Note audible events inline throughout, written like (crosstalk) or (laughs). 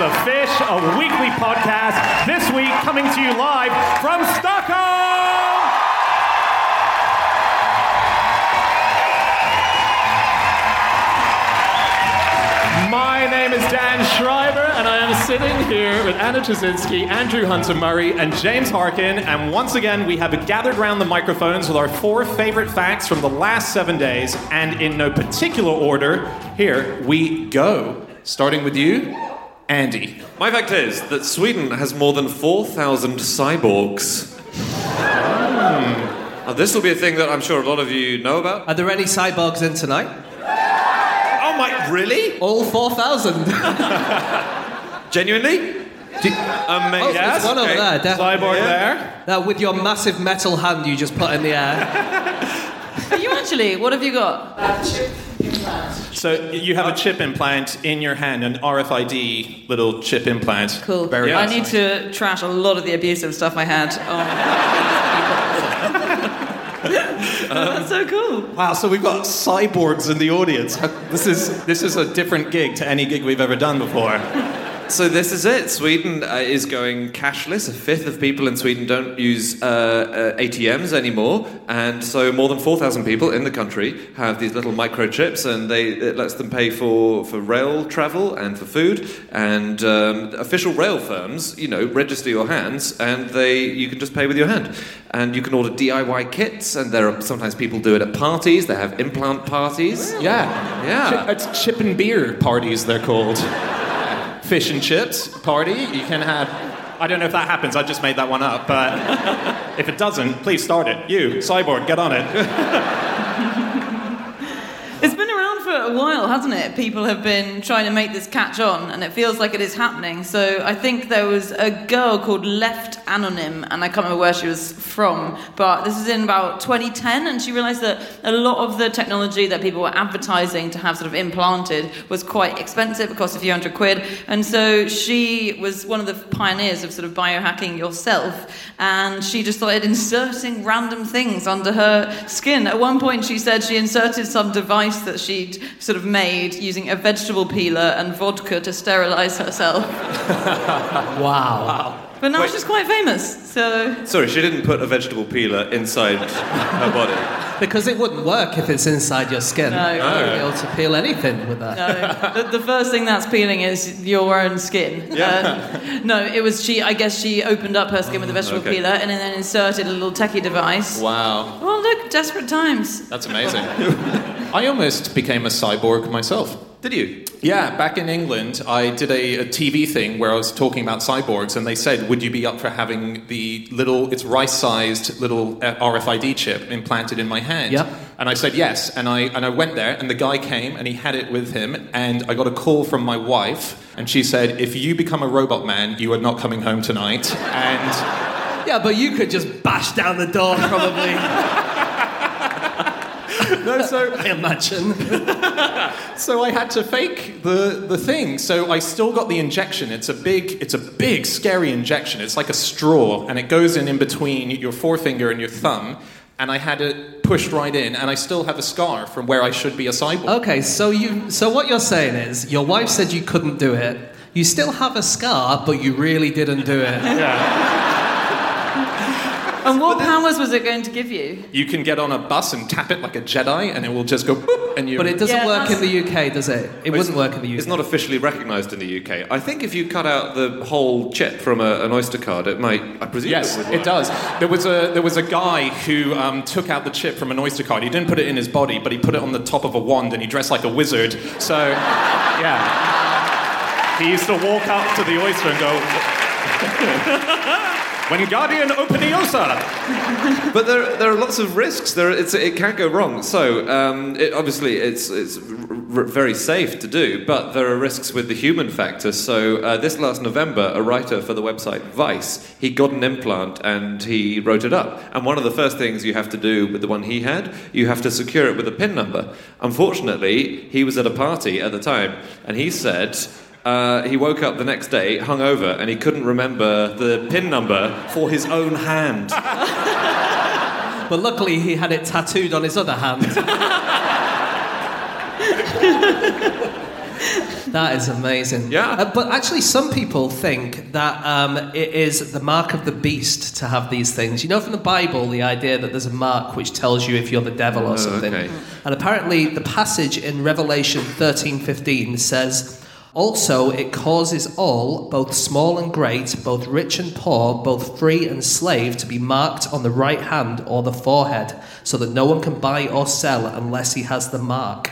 episode of Fish, a weekly podcast. This week, coming to you live from Stockholm! My name is Dan Schreiber, and I am sitting here with Anna Ptaszynski, Andrew Hunter Murray, and James Harkin. And once again, we have gathered around the microphones with our four favorite facts from the last seven days. And in no particular order, here we go. Starting with you, Andy. My fact is that Sweden has more than 4,000 cyborgs. Hmm. Now, this will be a thing that I'm sure a lot of you know about. Are there any cyborgs in tonight? Oh my, really? All 4,000. (laughs) Genuinely? Do- Amazing. Oh, there's oh, one over okay. there. definitely. Cyborg Yeah. there. Now, with your massive metal hand you just put in the air. (laughs) Are you actually? What have you got? So you have a chip implant in your hand, an RFID little chip implant. Cool. Very I need to trash a lot of the abusive stuff I had. Oh. (laughs) That's so cool. Wow, so we've got cyborgs in the audience. This is this is a different gig to any gig we've ever done before. So this is it. Sweden uh, is going cashless. A fifth of people in Sweden don't use uh, uh, ATMs anymore, and so more than four thousand people in the country have these little microchips, and they it lets them pay for for rail travel and for food. And um, official rail firms, you know, register your hands, and they you can just pay with your hand. And you can order DIY kits, and there are sometimes people do it at parties. They have implant parties. Yeah, Yeah. Chi- it's chip and beer parties. They're called. Fish and chips party. You can have. I don't know if that happens. I just made that one up, but if it doesn't, please start it. You, cyborg, get on it. It's been around for a while, hasn't it? People have been trying to make this catch on, and it feels like it is happening. So I think there was a girl called Lepht Anonym, and I can't remember where she was from, but this is in about 2010, and she realized that a lot of the technology that people were advertising to have sort of implanted was quite expensive, it cost a few hundred quid, and so she was one of the pioneers of sort of biohacking yourself, and she just started inserting random things under her skin. At one point, she said she inserted some device that she'd sort of made using a vegetable peeler and vodka to sterilize herself. (laughs) Wow. But now Wait. she's quite famous, so Sorry, she didn't put a vegetable peeler inside her body. Because it wouldn't work if it's inside your skin. No. You wouldn't be able to peel anything with that. no. the, the first thing that's peeling is your own skin. Yeah. Um, no, it was she. I guess she opened up her skin with a vegetable Okay. peeler and then inserted a little techie device. Wow, Well, look, desperate times. that's amazing. (laughs) I almost became a cyborg myself. Did you? Yeah, back in England, I did a, a TV thing where I was talking about cyborgs, and they said, "Would you be up for having the little, it's rice-sized little uh, RFID chip implanted in my hand?" Yep. And I said yes, and I and I went there, and the guy came, and he had it with him, and I got a call from my wife, and she said, "If you become a robot man, you are not coming home tonight." And Yeah, but you could just bash down the door, probably. (laughs) no, so (laughs) I imagine. (laughs) So I had to fake the, the thing. So I still got the injection. It's a big it's a big scary injection. It's like a straw and it goes in in between your forefinger and your thumb. And I had it pushed right in, and I still have a scar from where I should be a cyborg. Okay, so you so what you're saying is your wife said you couldn't do it. You still have a scar, but you really didn't do it. And what powers was it going to give you? You can get on a bus and tap it like a Jedi, and it will just go boop, and you. But it doesn't Yeah, work in that's- the UK, does it? It wouldn't work in the UK. It's not officially recognised in the UK. I think if you cut out the whole chip from a, an Oyster card, it might. I presume. Yes, it, would it does. There was a there was a guy who um, took out the chip from an Oyster card. He didn't put it in his body, but he put it on the top of a wand, and he dressed like a wizard. So, yeah, he used to walk up to the oyster and go. Wingardium Openiosa! But there, there are lots of risks. There, it can go wrong. So um, it, obviously, it's, it's r- very safe to do, but there are risks with the human factor. So uh, this last November, a writer for the website Vice, he got an implant and he wrote it up. And one of the first things you have to do with the one he had, you have to secure it with a PIN number. Unfortunately, he was at a party at the time, and he said. Uh, he woke up the next day hungover and he couldn't remember the PIN number for his own hand. (laughs) But luckily, he had it tattooed on his other hand. (laughs) That is amazing. Yeah. Uh, but actually, some people think that um, it is the mark of the beast to have these things. You know from the Bible, the idea that there's a mark which tells you if you're the devil or Oh, something. okay. And apparently, the passage in Revelation 13:15 says, "Also, it causes all, both small and great, both rich and poor, both free and slave, to be marked on the right hand or the forehead, so that no one can buy or sell unless he has the mark."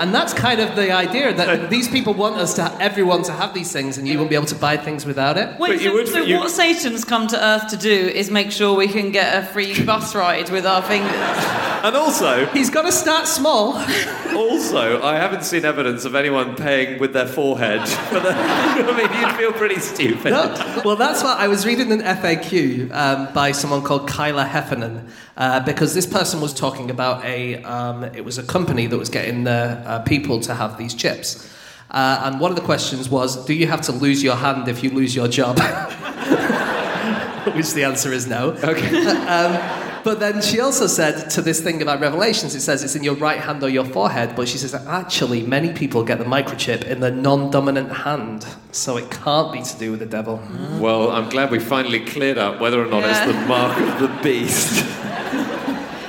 And that's kind of the idea that these people want us to everyone to have these things, and you won't be able to buy things without it. Wait, But you so, would- so you- what Satan's come to Earth to do is make sure we can get a free bus ride with our fingers. And also, He's got to start small. also, I haven't seen evidence of anyone paying with their forehead. (laughs) For the, (laughs) I mean, you'd feel pretty stupid. No, well, that's what I was reading an FAQ um, by someone called Kyla Heffernan uh, because this person was talking about a um, it was a company that was getting the uh, people to have these chips. Uh, and one of the questions was, do you have to lose your hand if you lose your job? (laughs) Which the answer is no. Okay. (laughs) But then she also said to this thing about Revelations, it says it's in your right hand or your forehead. But she says actually, many people get the microchip in the non-dominant hand, so it can't be to do with the devil. Well, I'm glad we finally cleared up whether or not Yeah. it's the mark of the beast.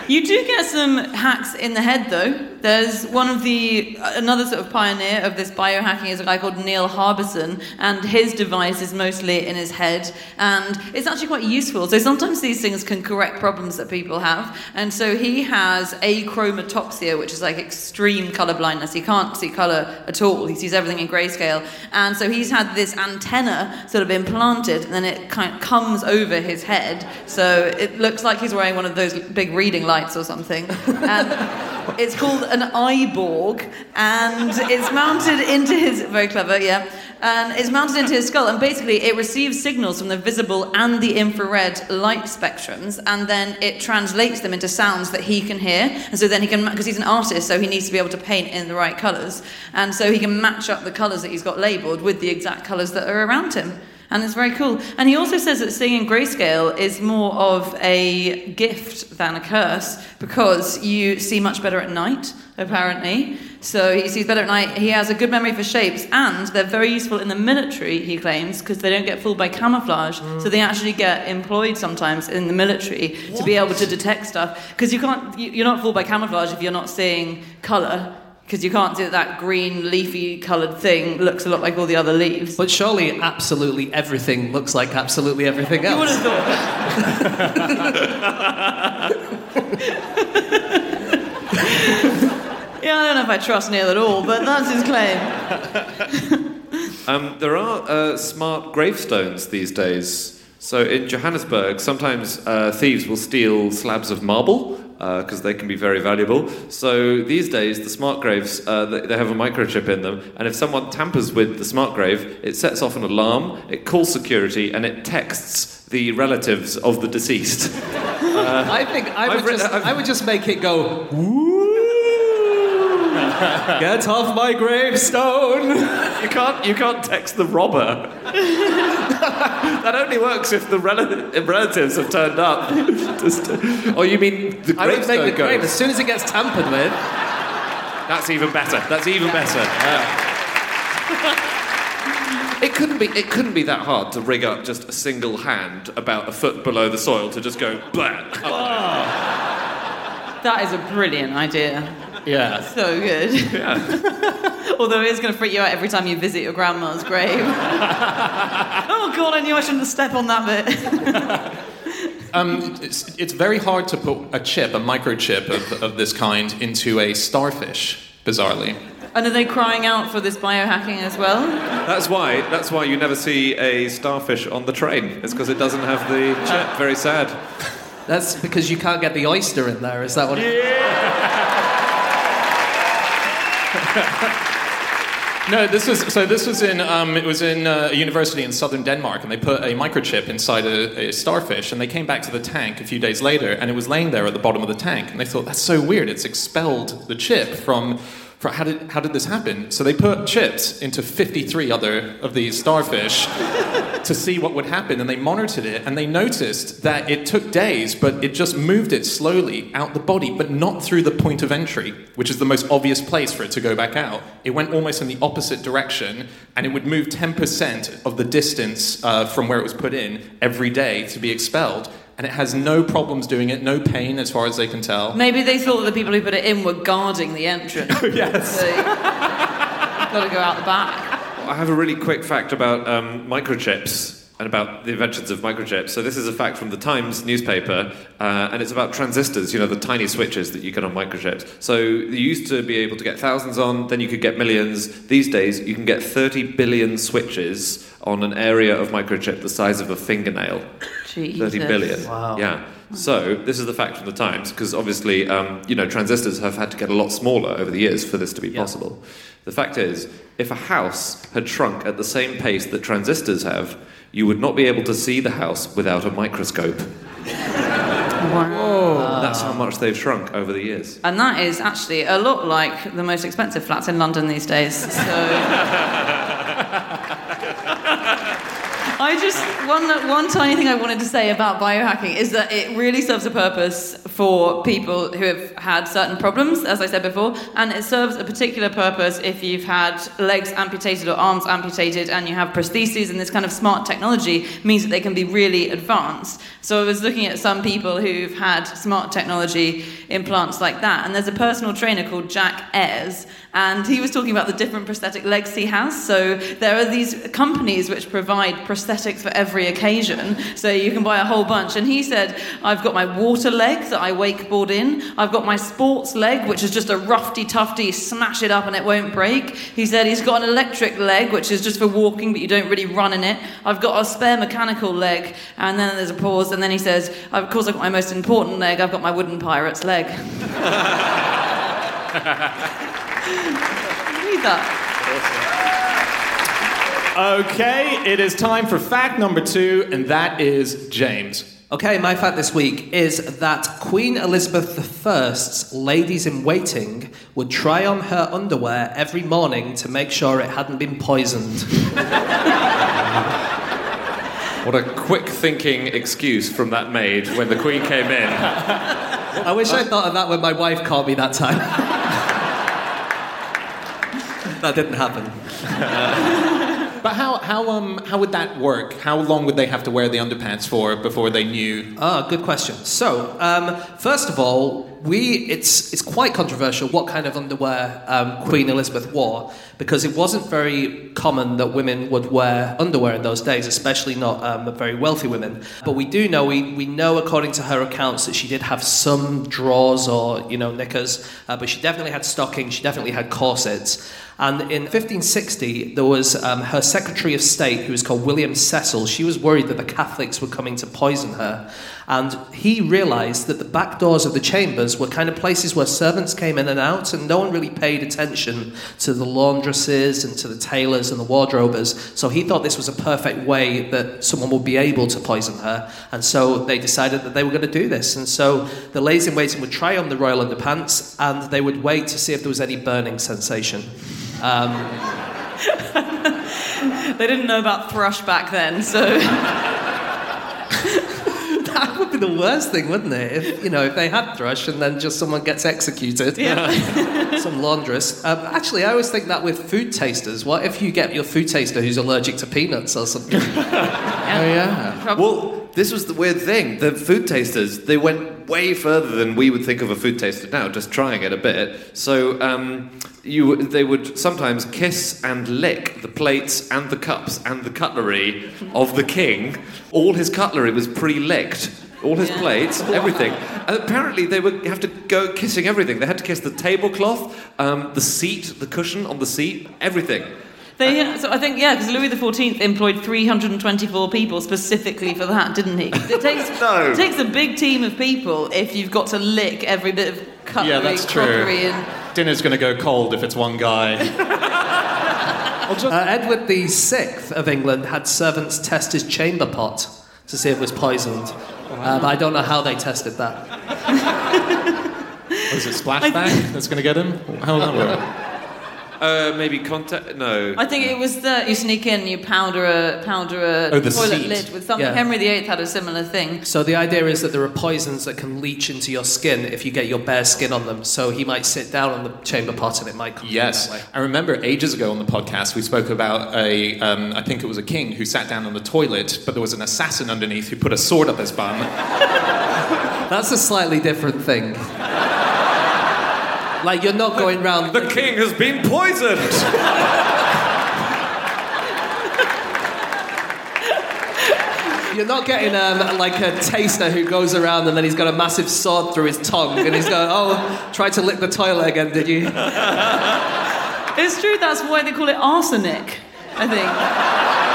You do get some hacks in the head, though. There's one of the another sort of pioneer of this biohacking is a guy called Neil Harbisson, and his device is mostly in his head, and it's actually quite useful. So sometimes these things can correct problems that people have, and so he has achromatopsia, which is like extreme color blindness. He can't see color at all. He sees everything in grayscale, and so he's had this antenna sort of implanted, and then it kind of comes over his head, so it looks like he's wearing one of those big reading lights or something. (laughs) And it's called an eyeborg, and it's mounted into his very clever, yeah. And it's mounted into his skull, and basically it receives signals from the visible and the infrared light spectrums, and then it translates them into sounds that he can hear. And so then he can, because he's an artist, so he needs to be able to paint in the right colours, and so he can match up the colours that he's got labelled with the exact colours that are around him and it's very cool. And he also says that seeing in grayscale is more of a gift than a curse because you see much better at night, apparently. So he sees better at night. He has a good memory for shapes, and they're very useful in the military, he claims, because they don't get fooled by camouflage. So they actually get employed sometimes in the military to be able to detect stuff. Because you can't, you're not fooled by camouflage if you're not seeing colour. Because you can't see that that green leafy coloured thing looks a lot like all the other leaves. But surely, absolutely everything looks like absolutely everything You would else. have thought. (laughs) yeah, I don't know if I trust Neil at all, but that's his claim. (laughs) Um, there are uh, smart gravestones these days. So in Johannesburg, sometimes uh, thieves will steal slabs of marble because they can be very valuable. So these days, the smart graves uh, they, they have a microchip in them, and if someone tampers with the smart grave, it sets off an alarm, it calls security, and it texts the relatives of the deceased. (laughs) I think I would, written- just, I would just make it go. (laughs) Get off my gravestone! You can't, you can't text the robber. (laughs) (laughs) that only works if the rel- relatives have turned up. Just, oh, you mean the I would make gravestone the grave as soon as it gets tampered with. That's even better. That's even better. (laughs) It couldn't be. It couldn't be that hard to rig up just a single hand about a foot below the soil to just go blah. Oh. That is a brilliant idea. Yeah. So good. (laughs) Although it is going to freak you out every time you visit your grandma's grave. (laughs) oh god, I knew I shouldn't have stepped on that bit. (laughs) Um, it's, it's very hard to put a chip, a microchip of, of this kind, into a starfish, bizarrely. and are they crying out for this biohacking as well? That's why. That's why you never see a starfish on the train. It's because it doesn't have the chip. Very sad. That's because you can't get the oyster in there, is that what it No, this was so. This was in um, it was in uh, a university in southern Denmark, and they put a microchip inside a, a starfish, and they came back to the tank a few days later, and it was laying there at the bottom of the tank, and they thought that's so weird. It's expelled the chip from how did, how did this happen? So they put chips into 53 other of these starfish to see what would happen, and they monitored it, and they noticed that it took days, but it just moved it slowly out the body, but not through the point of entry, which is the most obvious place for it to go back out. It went almost in the opposite direction, and it would move 10% of the distance uh, from where it was put in every day to be expelled. And it has no problems doing it, no pain as far as they can tell. Maybe they thought that the people who put it in were guarding the entrance. (laughs) Oh, yes. So, got to go out the back. I have a really quick fact about um, microchips and about the inventions of microchips. So this is a fact from the Times newspaper, uh, and it's about transistors. You know, the tiny switches that you get on microchips. So you used to be able to get thousands on, then you could get millions. These days, you can get 30 billion switches on an area of microchip the size of a fingernail. Jesus. 30 billion. Wow. Yeah. So this is the fact from the Times, because obviously, um, you know, transistors have had to get a lot smaller over the years for this to be possible. The fact is, if a house had shrunk at the same pace that transistors have, you would not be able to see the house without a microscope. Wow. That's how much they've shrunk over the years. And that is actually a lot like the most expensive flats in London these days. So. (laughs) I just one one tiny thing I wanted to say about biohacking is that it really serves a purpose for people who have had certain problems, as I said before, and it serves a particular purpose if you've had legs amputated or arms amputated and you have prostheses and this kind of smart technology means that they can be really advanced. So I was looking at some people who've had smart technology implants like that, and there's a personal trainer called Jack Ayres, and he was talking about the different prosthetic legs he has. So there are these companies which provide prosthetics for every occasion, so you can buy a whole bunch. And he said, I've got my water leg that I wakeboard in, I've got my sports leg, which is just a roughy tufty, smash it up and it won't break. He said he's got an electric leg, which is just for walking, but you don't really run in it. I've got a spare mechanical leg, and then there's a pause, and then he says, Of course, I've got my most important leg, I've got my wooden pirate's leg. (laughs) Read that. Okay, it is time for fact number two, and that is James. Okay, my fact this week is that Queen Elizabeth I's ladies in waiting would try on her underwear every morning to make sure it hadn't been poisoned. (laughs) What a quick thinking excuse from that maid when the Queen came in. I wish I thought of that when my wife caught me that time. (laughs) that didn't happen. (laughs) But how, how, um, how would that work? How long would they have to wear the underpants for before they knew? Ah, good question. So, um, first of all, we it's it's quite controversial what kind of underwear um, Queen Elizabeth wore because it wasn't very common that women would wear underwear in those days, especially not um, very wealthy women. But we do know we, we know according to her accounts that she did have some drawers or you know knickers, uh, but she definitely had stockings. She definitely had corsets. And in 1560, there was um, her Secretary of State, who was called William Cecil. She was worried that the Catholics were coming to poison her. And he realized that the back doors of the chambers were kind of places where servants came in and out, and no one really paid attention to the laundresses and to the tailors and the wardrobers. So he thought this was a perfect way that someone would be able to poison her. And so they decided that they were going to do this. And so the ladies in waiting would try on the royal underpants, and they would wait to see if there was any burning sensation. Um, (laughs) They didn't know about thrush back then, so (laughs) that would be the worst thing, wouldn't it? If you know, if they had thrush and then just someone gets executed, (laughs) some laundress. Um, actually, I always think that with food tasters. What if you get your food taster who's allergic to peanuts or something? (laughs) Oh, yeah. Well, this was the weird thing. The food tasters, they went way further than we would think of a food taster now, just trying it a bit. So um, you, they would sometimes kiss and lick the plates and the cups and the cutlery of the king. All his cutlery was pre-licked. All his plates, everything. And apparently, they would have to go kissing everything. They had to kiss the tablecloth, um, the seat, the cushion on the seat, everything. They. So I think yeah, because Louis XIV employed 324 people specifically for that, didn't he? It (laughs) takes No. it takes a big team of people if you've got to lick every bit of cutlery, Yeah, that's true. and Dinner's going to go cold if it's one guy. (laughs) Uh, Edward VI of England had servants test his chamber pot to see if it was poisoned. Um, I don't know how they tested that. (laughs) Was it splashback that's going to get him? How will that work? Uh, maybe contact. No. I think it was the you sneak in, you powder a powder a Oh, toilet seat. lid with something. Yeah. Henry VIII had a similar thing. So the idea is that there are poisons that can leach into your skin if you get your bare skin on them. So he might sit down on the chamber pot and it might come. Yes, that way. I remember ages ago on the podcast we spoke about a, um, I think it was a king who sat down on the toilet, but there was an assassin underneath who put a sword up his bum. (laughs) That's a slightly different thing. Like you're not going round. the king has been poisoned. You're not getting um, like a taster who goes around and then he's got a massive sword through his tongue and he's going, "Oh, tried to lick the toilet again, did you?" It's true. That's why they call it arsenic. I think.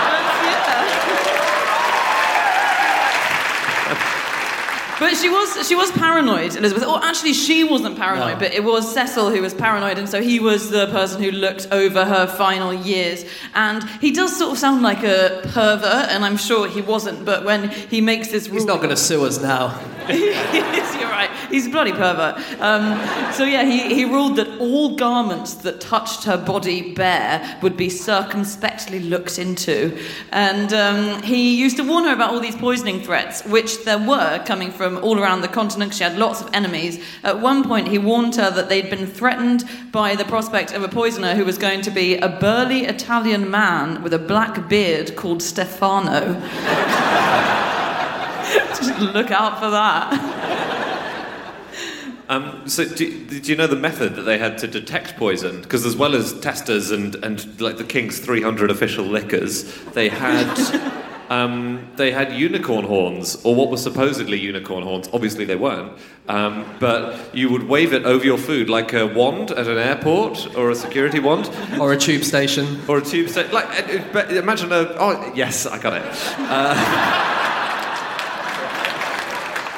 But she was she was paranoid, Elizabeth. Or actually, she wasn't paranoid, No. but it was Cecil who was paranoid, and so he was the person who looked over her final years. And he does sort of sound like a pervert, and I'm sure he wasn't. But when he makes this rule, He's not going to sue us now. You're right. He's a bloody pervert. Um, so yeah, he, he ruled that all garments that touched her body bare would be circumspectly looked into, and um, he used to warn her about all these poisoning threats, which there were coming from all around the continent. She had lots of enemies. At one point, he warned her that they'd been threatened by the prospect of a poisoner who was going to be a burly Italian man with a black beard called Stefano. (laughs) (laughs) Just look out for that. (laughs) Um, so, do, did you know the method that they had to detect poison? Because as well as testers and, and like the king's 300 official liquors, they had (laughs) um, they had unicorn horns, or what were supposedly unicorn horns. Obviously, they weren't. Um, but you would wave it over your food like a wand at an airport, or a security wand, Or a tube station. or a tube set. Like, uh, but imagine a. Oh, yes, I got it. Uh,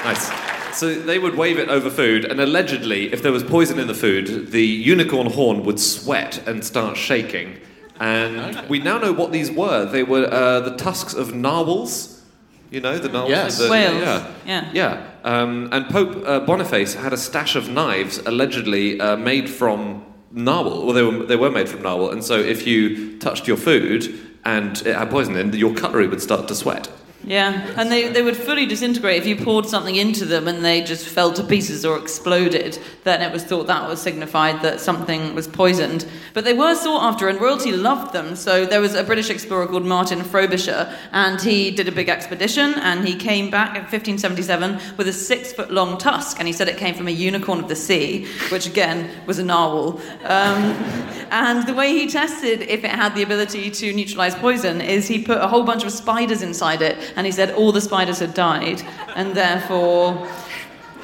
nice. So they would wave it over food, and allegedly, if there was poison in the food, the unicorn horn would sweat and start shaking. And we now know what these were. They were uh, the tusks of narwhals. You know the narwhals. Yes. The- Whales. Yeah. Yeah. Yeah. Um, and Pope uh, Boniface had a stash of knives allegedly uh, made from narwhal. Well, they were, they were made from narwhal. And so if you touched your food and it had poison in, your cutlery would start to sweat. Yeah, and they, they would fully disintegrate if you poured something into them and they just fell to pieces or exploded. Then it was thought that was signified that something was poisoned. But they were sought after, and royalty loved them. So there was a British explorer called Martin Frobisher, and he did a big expedition, and he came back in 1577 with a six foot long tusk, and he said it came from a unicorn of the sea, which again was a narwhal. Um, (laughs) and the way he tested if it had the ability to neutralize poison is he put a whole bunch of spiders inside it, and he said all the spiders had died, and therefore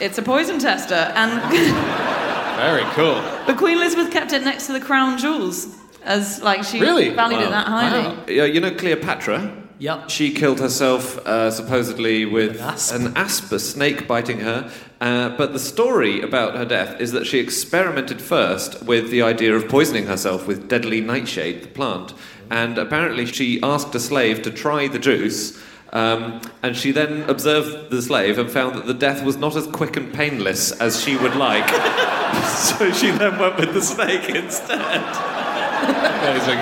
it's a poison tester. And (laughs) Very cool. but Queen Elizabeth kept it next to the crown jewels, as like she Really? valued it that highly. Wow. Yeah, you know Cleopatra? Yep. She killed herself uh, supposedly with An asp. an asp, a snake biting her. Uh, but the story about her death is that she experimented first with the idea of poisoning herself with deadly nightshade, the plant. And apparently, she asked a slave to try the juice. Um, and she then observed the slave and found that the death was not as quick and painless as she would like. (laughs) so she then went with the snake instead. Amazing.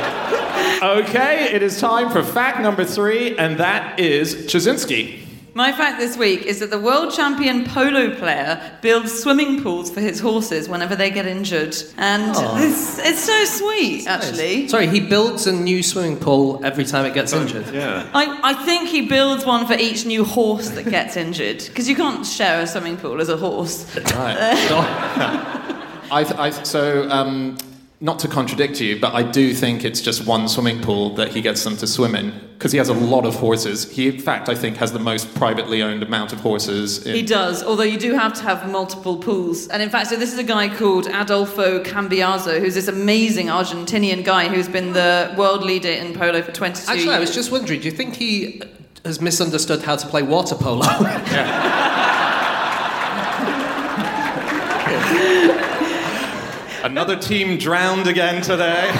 Okay, it is time for fact number three, and that is Ptaszynski. My fact this week is that the world champion polo player builds swimming pools for his horses whenever they get injured, and it's, it's so sweet, actually. Sorry, he builds a new swimming pool every time it gets injured. Yeah. I, I think he builds one for each new horse that gets injured because you can't share a swimming pool as a horse. Right. (laughs) (laughs) I, I, so, um, not to contradict you, but I do think it's just one swimming pool that he gets them to swim in because he has a lot of horses. He, in fact, I think has the most privately owned amount of horses. In, He does, although you do have to have multiple pools. And in fact, so this is a guy called Adolfo Cambiaso, who's this amazing Argentinian guy who's been the world leader in polo for 22 Actually, years. I was just wondering, do you think he has misunderstood how to play water polo? (laughs) Another team drowned again today.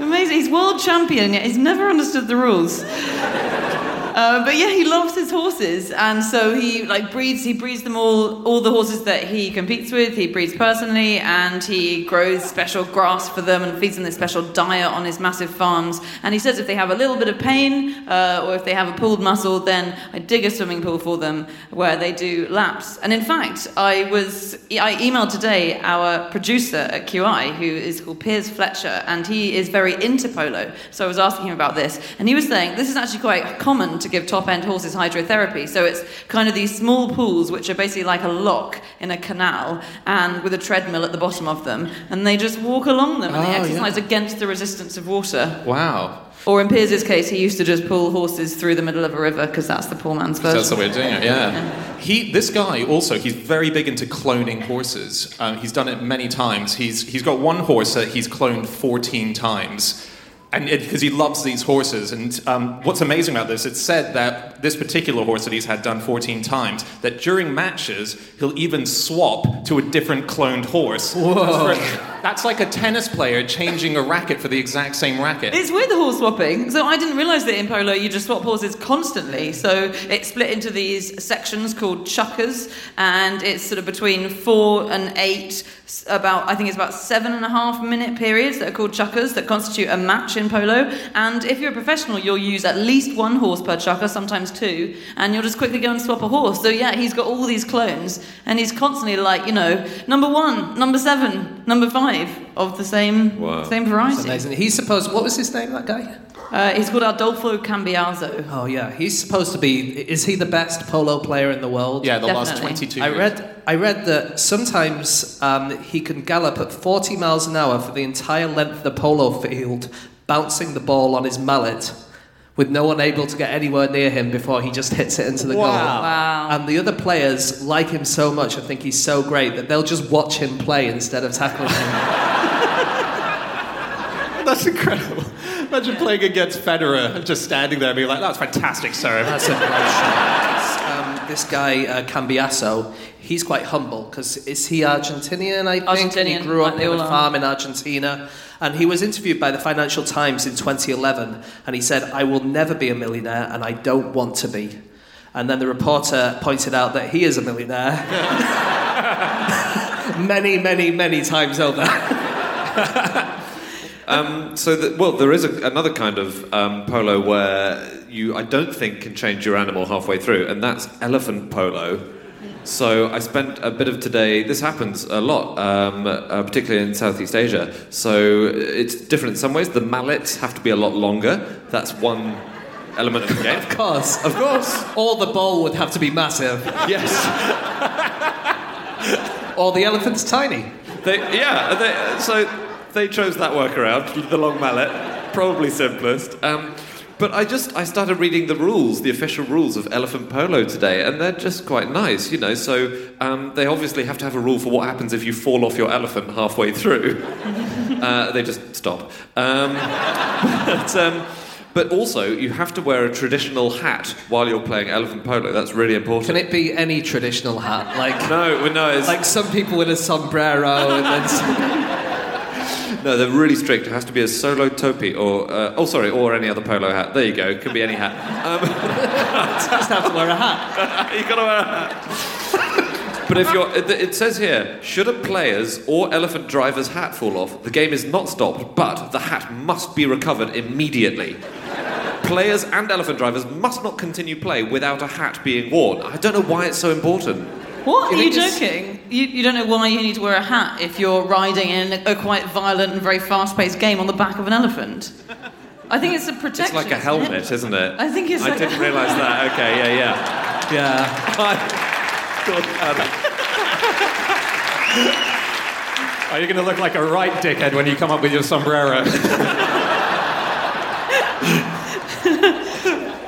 Amazing. He's world champion, yet he's never understood the rules. Uh, but yeah, he loves his horses, and so he like breeds. He breeds them all, all the horses that he competes with. He breeds personally, and he grows special grass for them and feeds them this special diet on his massive farms. And he says if they have a little bit of pain uh, or if they have a pulled muscle, then I dig a swimming pool for them where they do laps. And in fact, I was I emailed today our producer at QI, who is called Piers Fletcher, and he is very into polo. So I was asking him about this, and he was saying this is actually quite common to give top end horses hydrotherapy. So it's kind of these small pools, which are basically like a lock in a canal, and with a treadmill at the bottom of them, and they just walk along them and they Oh, exercise against the resistance of water. Wow. Or in Piers's case, he used to just pull horses through the middle of a river because that's the poor man's version. That's the way of doing it, yeah. He, this guy also, he's very big into cloning horses. Um, he's done it many times. He's, he's got one horse that he's cloned 14 times. And because he loves these horses, and um, what's amazing about this, it's said that this particular horse that he's had done 14 times, that during matches he'll even swap to a different cloned horse. Whoa. That's like a tennis player changing a racket for the exact same racket. It's weird the horse swapping. So I didn't realise that in polo you just swap horses constantly. So it's split into these sections called chukkers, and it's sort of between four and eight, about I think it's about seven and a half minute periods that are called chukkers that constitute a match in polo. And if you're a professional, you'll use at least one horse per chukker, sometimes two, and you'll just quickly go and swap a horse. So yeah, he's got all these clones, and he's constantly like, you know, number one, number seven, number five of the same Wow. same variety. It's amazing. He's supposed. What was his name? That guy. Uh, he's called Adolfo Cambiaso. Oh yeah, he's supposed to be. Is he the best polo player in the world? yeah, the last Definitely. 22 I years. read. I read that sometimes um, he can gallop at 40 miles an hour for the entire length of the polo field, bouncing the ball on his mallet, with no one able to get anywhere near him before he just hits it into the goal. Wow. And the other players like him so much and think he's so great that they'll just watch him play instead of tackling him. (laughs) That's incredible. Imagine playing against Federer and just standing there and being like, that's fantastic serve. That's a great shot. Um, this guy uh, Cambiaso, he's quite humble because is he Argentinian? I think And he grew up like on a farm in Argentina, and he was interviewed by the Financial Times in 2011, and he said, "I will never be a millionaire, and I don't want to be." And then the reporter pointed out that he is a millionaire. (laughs) many, many, many times over. (laughs) Um, so, that, well, there is a, another kind of um, polo where you, I don't think, can change your animal halfway through, and that's elephant polo. So, I spent a bit of today. This happens a lot, um, uh, particularly in Southeast Asia. So, it's different in some ways. The mallets have to be a lot longer. That's one element of the game. Of course. Of course. Or the bowl would have to be massive, Yes. or the elephant's tiny. They, yeah, they, so they chose that workaround, (laughs) the long mallet, probably simplest. Um, but I just I started reading the rules, the official rules of elephant polo today, and they're just quite nice, you know. So um, they obviously have to have a rule for what happens if you fall off your elephant halfway through. (laughs) uh, they just stop. Um, (laughs) but, um, but also, you have to wear a traditional hat while you're playing elephant polo. That's really important. Can it be any traditional hat? Like, No, well, no, it's, like some people with a sombrero and then some- No, they're really strict. It has to be a sola topi or, uh, oh, sorry, or any other polo hat. There you go. It can be any hat. (laughs) just have to wear a hat. (laughs) You've gotta wear a hat. But if you're, it, it says here, should a player's or elephant driver's hat fall off, the game is not stopped, but the hat must be recovered immediately. Players and elephant drivers must not continue play without a hat being worn. I don't know why it's so important. What? Are you joking? You, you don't know why you need to wear a hat if you're riding in a, a quite violent and very fast paced game on the back of an elephant? I think it's a protection. It's like a isn't it? helmet, isn't it? I think it's I like didn't realise that. Okay, yeah, yeah. Yeah. (laughs) Are you going to look like a right dickhead when you come up with your sombrero? (laughs)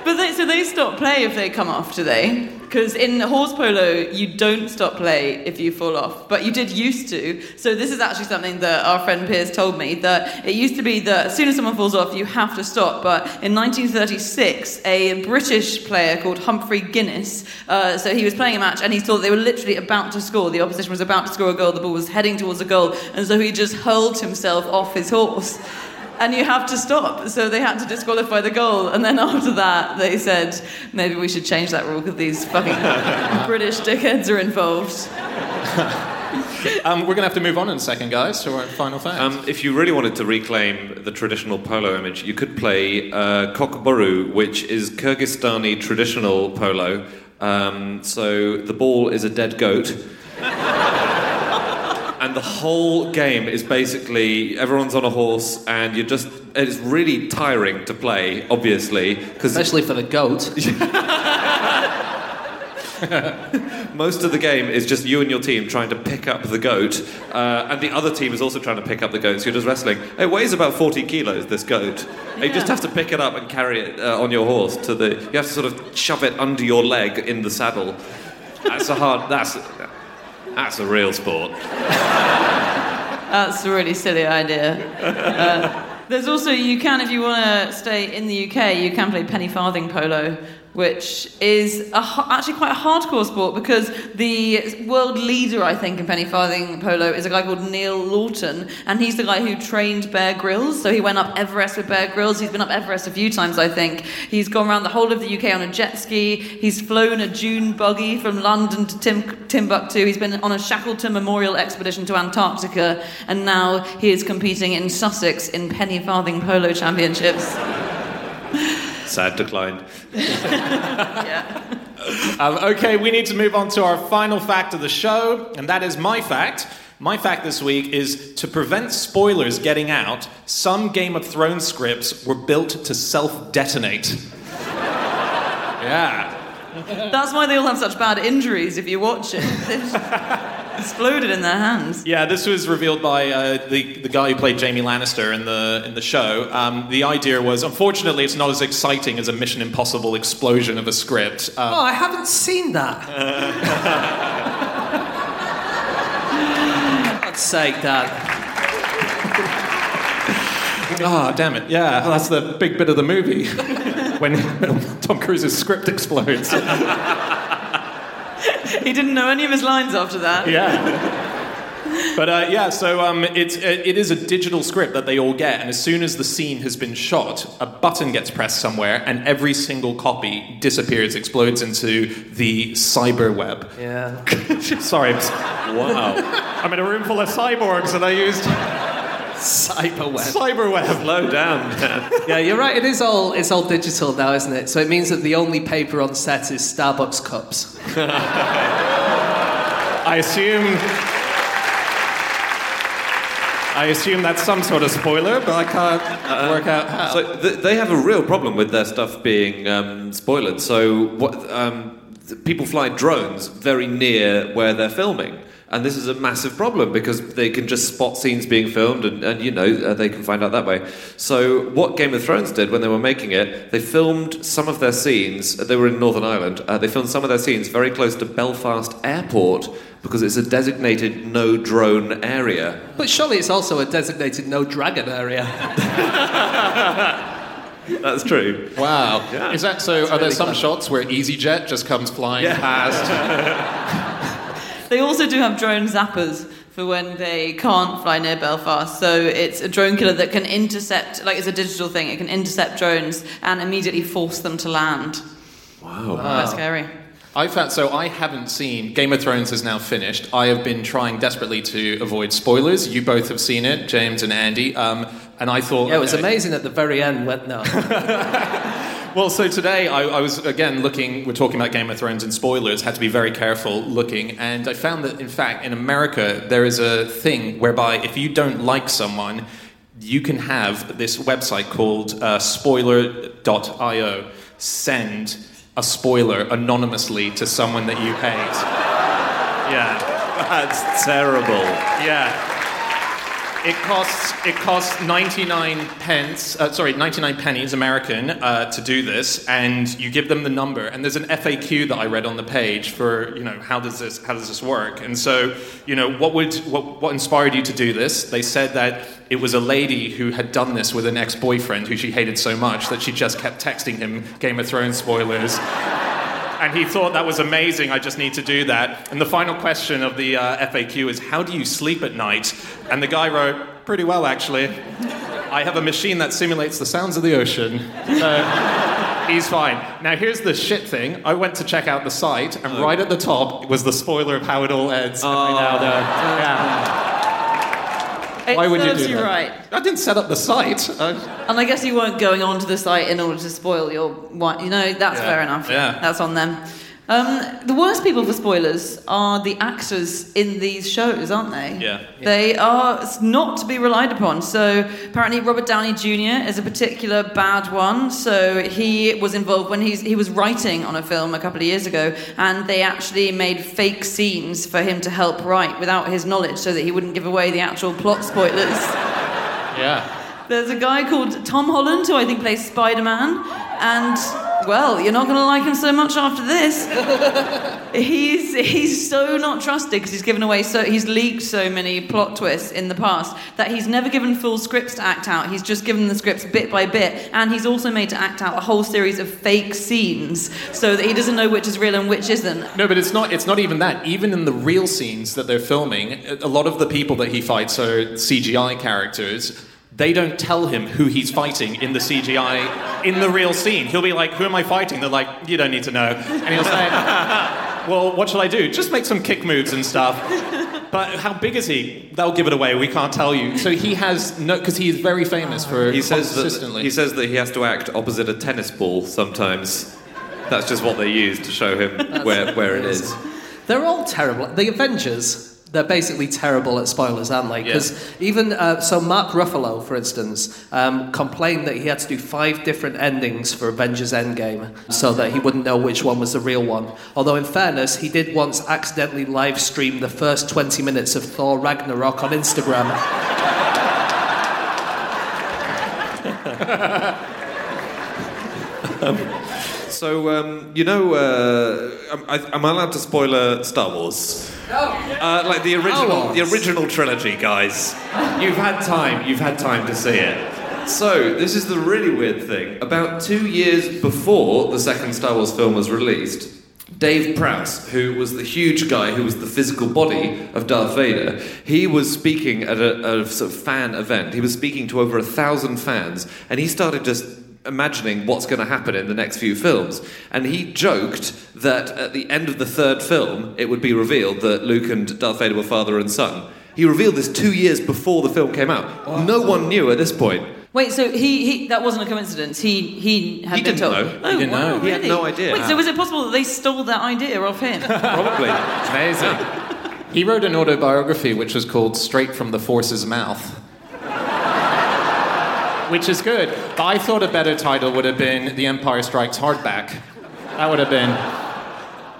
But they, so they stop play if they come off, do they? Because in horse polo, you don't stop play if you fall off, but you did used to. So this is actually something that our friend Piers told me that it used to be that as soon as someone falls off, you have to stop. But in 1936, a British player called Humphrey Guinness, uh, so he was playing a match and he thought they were literally about to score. The opposition was about to score a goal. The ball was heading towards a goal, and so he just hurled himself off his horse. And you have to stop. So they had to disqualify the goal. And then after that, they said, maybe we should change that rule because these fucking (laughs) British dickheads are involved. (laughs) Um, we're going to have to move on in a second, guys, to our final fact. Um, if you really wanted to reclaim the traditional polo image, you could play uh, kokboru, which is Kyrgyzstani traditional polo. Um, so the ball is a dead goat. (laughs) and the whole game is basically everyone's on a horse, and you're just. It's really tiring to play, obviously, because Especially for the goat. (laughs) most of the game is just you and your team trying to pick up the goat, uh, and the other team is also trying to pick up the goat. So you're just wrestling. It weighs about 40 kilos. This goat. And You just have to pick it up and carry it uh, on your horse to the. You have to sort of shove it under your leg in the saddle. That's a hard. That's that's a real sport. That's a really silly idea. Uh, there's also, you can, if you want to stay in the UK, you can play penny farthing polo, which is a, actually quite a hardcore sport because the world leader, I think, in penny farthing polo is a guy called Neil Laughton, and he's the guy who trained Bear Grylls. So he went up Everest with Bear Grylls. He's been up Everest a few times, I think. He's gone around the whole of the UK on a jet ski. He's flown a dune buggy from London to Tim- Timbuktu. He's been on a Shackleton Memorial expedition to Antarctica, and now he is competing in Sussex in penny farthing polo championships. (laughs) Sad decline. (laughs) Um, okay, we need to move on to our final fact of the show, and that is my fact. My fact this week is to prevent spoilers getting out, some Game of Thrones scripts were built to self detonate. (laughs) yeah. That's why they all have such bad injuries if you watch it. (laughs) They've exploded in their hands. Yeah, this was revealed by uh, the, the guy who played Jaime Lannister in the, in the show. Um, the idea was, unfortunately, it's not as exciting as a Mission Impossible explosion of a script. Um, Oh, I haven't seen that. (laughs) God's sake, Dad. Ah, damn it. Yeah, that's the big bit of the movie (laughs) when Tom Cruise's script explodes. (laughs) He didn't know any of his lines after that. Yeah. But uh, yeah, so um, it's, it is a digital script that they all get, and as soon as the scene has been shot, a button gets pressed somewhere, and every single copy disappears, explodes into the cyber web. Yeah. (laughs) Sorry, Wow. (laughs) I'm in a room full of cyborgs, and I used Cyberweb. cyber web. Slow down. Yeah, you're right. It is all it's all digital now, isn't it? So it means that the only paper on set is Starbucks cups. (laughs) I assume. I assume that's some sort of spoiler, but I can't work out how. So th- they have a real problem with their stuff being um, spoiled. So what, um, people fly drones very near where they're filming. And this is a massive problem because they can just spot scenes being filmed and, and you know, uh, they can find out that way. So, what Game of Thrones did when they were making it, they filmed some of their scenes, they were in Northern Ireland, uh, they filmed some of their scenes very close to Belfast Airport because it's a designated no drone area. But surely it's also a designated no dragon area. (laughs) That's true. wow. Is that so? are there some clever. shots where EasyJet just comes flying past? (laughs) They also do have drone zappers for when they can't fly near Belfast. So it's a drone killer that can intercept, like it's a digital thing, it can intercept drones and immediately force them to land. Wow. That's scary. I found so I haven't seen Game of Thrones is now finished. I have been trying desperately to avoid spoilers. You both have seen it, James and Andy. Um, and I thought Yeah, it was okay. amazing at the very end when no. (laughs) Well, so today I, I was again looking. We're talking about Game of Thrones and spoilers. Had to be very careful looking, and I found that in fact in America there is a thing whereby if you don't like someone, you can have this website called uh, Spoiler.io send a spoiler anonymously to someone that you hate. Yeah. (laughs) That's terrible. Yeah. It costs it costs 99 pence, uh, sorry, 99 pennies American uh, to do this, and you give them the number. And there's an FAQ that I read on the page for you know how does this how does this work? And so you know what would what, what inspired you to do this? They said that it was a lady who had done this with an ex-boyfriend who she hated so much that she just kept texting him Game of Thrones spoilers. And he thought that was amazing. I just need to do that. And the final question of the uh, FAQ is, "How do you sleep at night?" And the guy wrote, "Pretty well, actually. I have a machine that simulates the sounds of the ocean. So he's fine. Now, here's the shit thing. I went to check out the site, and right at the top was the spoiler of how it all ends. And I now. Yeah. It Why would you serves do that? right. I didn't set up the site. Uh, And I guess you weren't going onto the site in order to spoil your wine. You know, that's Yeah. fair enough. Yeah. That's on them. Um, the worst people for spoilers are the actors in these shows, aren't they? Yeah. They are not to be relied upon. So apparently, Robert Downey Jr. is a particular bad one. So he was involved when he's, he was writing on a film a couple of years ago, and they actually made fake scenes for him to help write without his knowledge, so that he wouldn't give away the actual plot spoilers. (laughs) yeah. There's a guy called Tom Holland who I think plays Spider Man, and well, you're not going to like him so much after this. (laughs) he's he's so not trusted because he's given away so he's leaked so many plot twists in the past that he's never given full scripts to act out. He's just given the scripts bit by bit, and he's also made to act out a whole series of fake scenes so that he doesn't know which is real and which isn't. No, but it's not. It's not even that. Even in the real scenes that they're filming, a lot of the people that he fights are CGI characters. They don't tell him who he's fighting in the CGI in the real scene. He'll be like, "Who am I fighting?" They're like, "You don't need to know," and he'll say, (laughs) "Well, what shall I do? Just make some kick moves and stuff." But how big is he? They'll give it away. We can't tell you. So he has no, because he is very famous for He says that consistently. he says that he has to act opposite a tennis ball sometimes. That's just what they use to show him where, where it is. They're all terrible. The Avengers, they're basically terrible at spoilers, aren't they? Because even uh, so, Mark Ruffalo, for instance, um, complained that he had to do five different endings for Avengers Endgame so that he wouldn't know which one was the real one. Although, in fairness, he did once accidentally live stream the first 20 minutes of Thor Ragnarok on Instagram. (laughs) (laughs) (laughs) So, um, you know, uh, am, I, am I allowed to spoiler Star Wars? Uh, like the original, the original trilogy, guys. You've had time. You've had time to see it. So, this is the really weird thing. About two years before the second Star Wars film was released, Dave Prowse, who was the huge guy who was the physical body of Darth Vader, he was speaking at a, a sort of fan event. He was speaking to over a thousand fans, and he started just imagining what's going to happen in the next few films. And he joked that at the end of the third film, it would be revealed that Luke and Darth Vader were father and son. He revealed this two years before the film came out. No one knew at this point. Wait, so he, he that wasn't a coincidence. He he had He been didn't told. know. Oh, He didn't oh, wow, know. He had no idea. Wait, so was it possible that they stole that idea off him? (laughs) Probably. Amazing. He wrote an autobiography which was called Straight from the Force's Mouth. Which is good. But I thought a better title would have been The Empire Strikes Hardback. That would have been.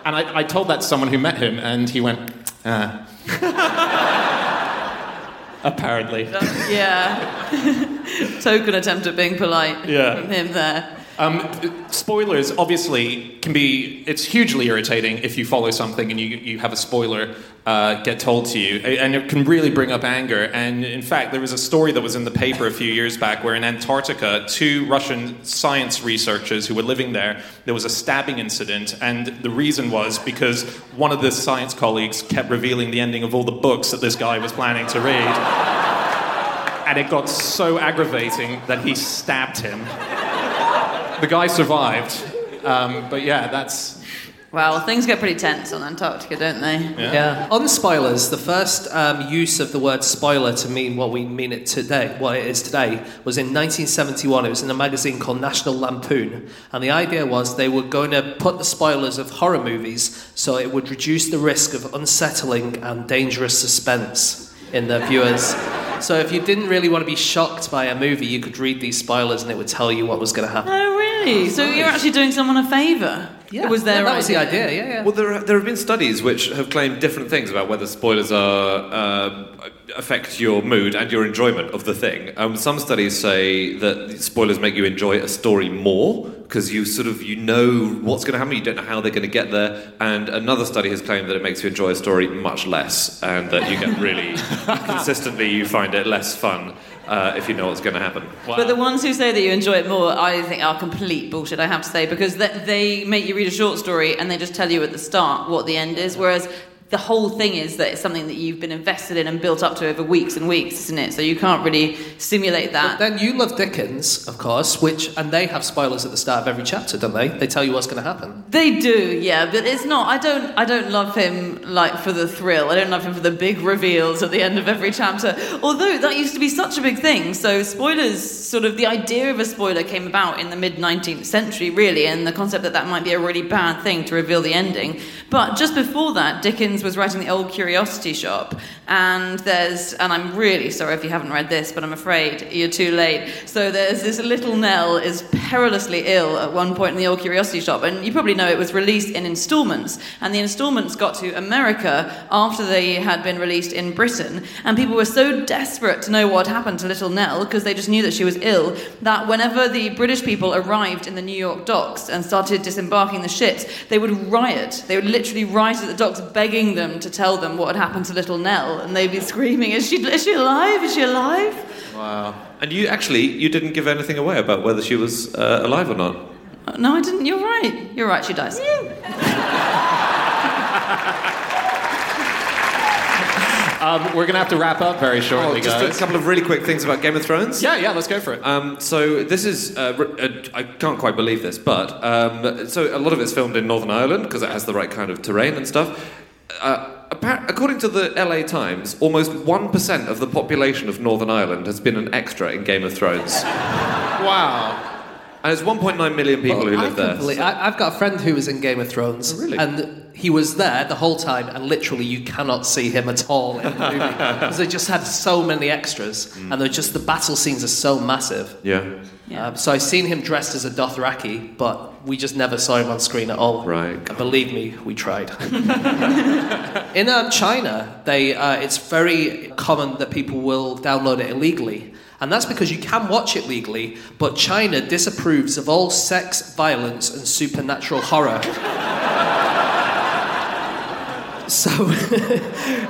And I, I told that to someone who met him, and he went, ah. (laughs) Apparently. yeah. (laughs) Token attempt at being polite Yeah. from him there. Um, spoilers obviously can be it's hugely irritating if you follow something and you, you have a spoiler uh, get told to you. And it can really bring up anger. And in fact there was a story that was in the paper a few years back where in antarctica two russian science researchers who were living there there was a stabbing incident. And the reason was because one of the science colleagues kept revealing the ending of all the books that this guy was planning to read. And it got so aggravating that he stabbed him the guy survived, um, but yeah, that's Well, things get pretty tense on Antarctica, don't they? Yeah. On spoilers, the first um, use of the word spoiler to mean what we mean it today, what it is today, was in 1971. It was in a magazine called National Lampoon, and the idea was they were going to put the spoilers of horror movies so it would reduce the risk of unsettling and dangerous suspense in the viewers. So if you didn't really want to be shocked by a movie, you could read these spoilers and it would tell you what was going to happen. Oh, really? So you're actually doing someone a favour? It was their yeah, that was the idea. idea. Yeah, yeah. Well, there, are, there have been studies which have claimed different things about whether spoilers are uh, affect your mood and your enjoyment of the thing. Um, some studies say that spoilers make you enjoy a story more because you sort of you know what's going to happen, you don't know how they're going to get there. And another study has claimed that it makes you enjoy a story much less, and that you get really (laughs) consistently you find it less fun uh, if you know what's going to happen. But the ones who say that you enjoy it more, I think are complete bullshit, I have to say, because th- they make you read a short story and they just tell you at the start what the end is, whereas the whole thing is that it's something that you've been invested in and built up to over weeks and weeks, isn't it? So you can't really simulate that. Then you love Dickens, of course, which and they have spoilers at the start of every chapter, don't they? They tell you what's going to happen. They do, yeah, but it's not. I don't. I don't love him like for the thrill. I don't love him for the big reveals at the end of every chapter. Although that used to be such a big thing. So spoilers, sort of the idea of a spoiler came about in the mid 19th century, really, and the concept that that might be a really bad thing to reveal the ending. But just before that, Dickens was writing the Old Curiosity Shop, and there's, and I'm really sorry if you haven't read this, but I'm afraid you're too late. So there's this little Nell is perilously ill at one point in the Old Curiosity Shop, and you probably know it was released in installments, and the installments got to America after they had been released in Britain, and people were so desperate to know what happened to little Nell because they just knew that she was ill that whenever the British people arrived in the New York docks and started disembarking the ships, they would riot. They would literally riot at the docks, begging them to tell them what had happened to little Nell, and they'd be screaming, "Is she? Is she alive? Is she alive?" Wow. And you actually you didn't give anything away about whether she was uh, alive or not. Uh, No, I didn't. You're right. You're right. She dies. (laughs) Um, we're going to have to wrap up very shortly, Oh, just guys. a couple of really quick things about Game of Thrones. Yeah, yeah, let's go for it. Um, so this is, uh, uh, I can't quite believe this, but um, so a lot of it's filmed in Northern Ireland because it has the right kind of terrain and stuff. Uh, according to the LA Times, almost one percent of the population of Northern Ireland has been an extra in Game of Thrones, (laughs) wow. and it's 1.9 million people who I live there. can believe- I, I've got a friend who was in Game of Thrones, Oh, really? and he was there the whole time, and literally you cannot see him at all in the movie (laughs) because they just had so many extras, Mm. and they're just the battle scenes are so massive. Yeah, Yeah. Um, so I've seen him dressed as a Dothraki, but we just never saw him on screen at all. Right. And believe me, we tried. (laughs) In uh, China, they, uh, it's very common that people will download it illegally. And that's because you can watch it legally, but China disapproves of all sex, violence, and supernatural horror. (laughs) So, (laughs)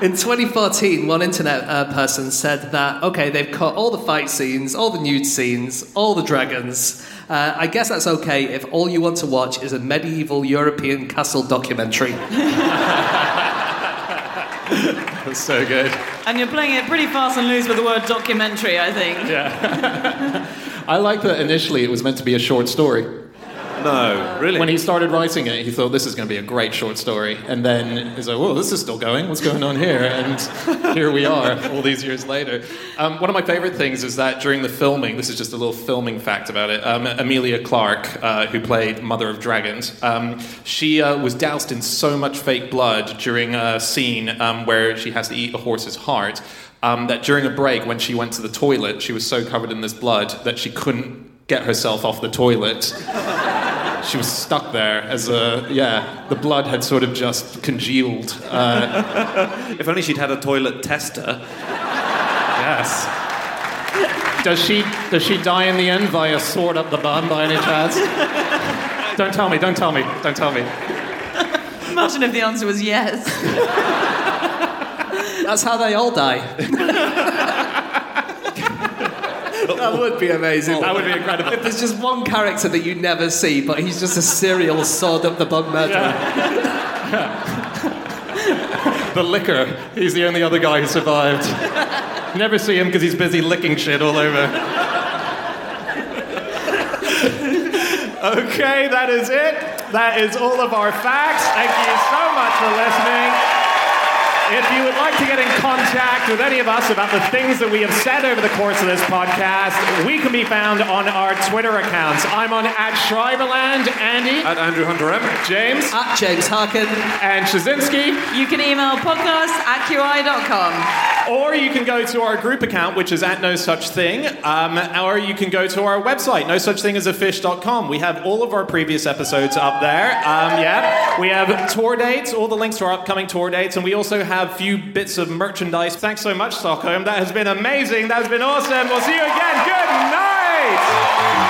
in 2014, one internet uh, person said that, okay, they've cut all the fight scenes, all the nude scenes, all the dragons. Uh, I guess that's okay if all you want to watch is a medieval European castle documentary. (laughs) That's so good. And you're playing it pretty fast and loose with the word documentary, I think. Yeah. (laughs) I like that initially it was meant to be a short story. No, really. When he started writing it, he thought this is going to be a great short story. And then he's like, whoa, this is still going. What's going on here? And here we are, all these years later. Um, one of my favorite things is that during the filming, this is just a little filming fact about it, um, Emilia Clarke, uh, who played Mother of Dragons, um, she uh, was doused in so much fake blood during a scene um, where she has to eat a horse's heart. Um, that during a break, when she went to the toilet, she was so covered in this blood that she couldn't get herself off the toilet she was stuck there as a yeah the blood had sort of just congealed uh, (laughs) if only she'd had a toilet tester. yes does she does she die in the end via sword up the bum by any chance don't tell me don't tell me don't tell me Imagine if the answer was yes. That's how they all die. (laughs) that would be amazing. that would be incredible. If there's just one character that you never see, but he's just a serial sword up the bug murderer. the liquor. He's the only other guy who survived. Never see him because he's busy licking shit all over. Okay that is it. That is all of our facts. Thank you so much for listening If you would like to get in contact with any of us about the things that we have said over the course of this podcast, we can be found on our Twitter accounts. I'm on at Schreiberland, Andy, At Andrew Hunter M. James, At James Harkin, and Ptaszynski. You can email podcast at qi.com. Or you can go to our group account, which is at no such thing. Um, or you can go to our website, no such thing as a fish.com. We have all of our previous episodes up there. Um, yeah. We have tour dates, all the links to our upcoming tour dates, and we also have a few bits of merchandise. Thanks so much, Stockholm. That has been amazing. That has been awesome. We'll see you again. Good night.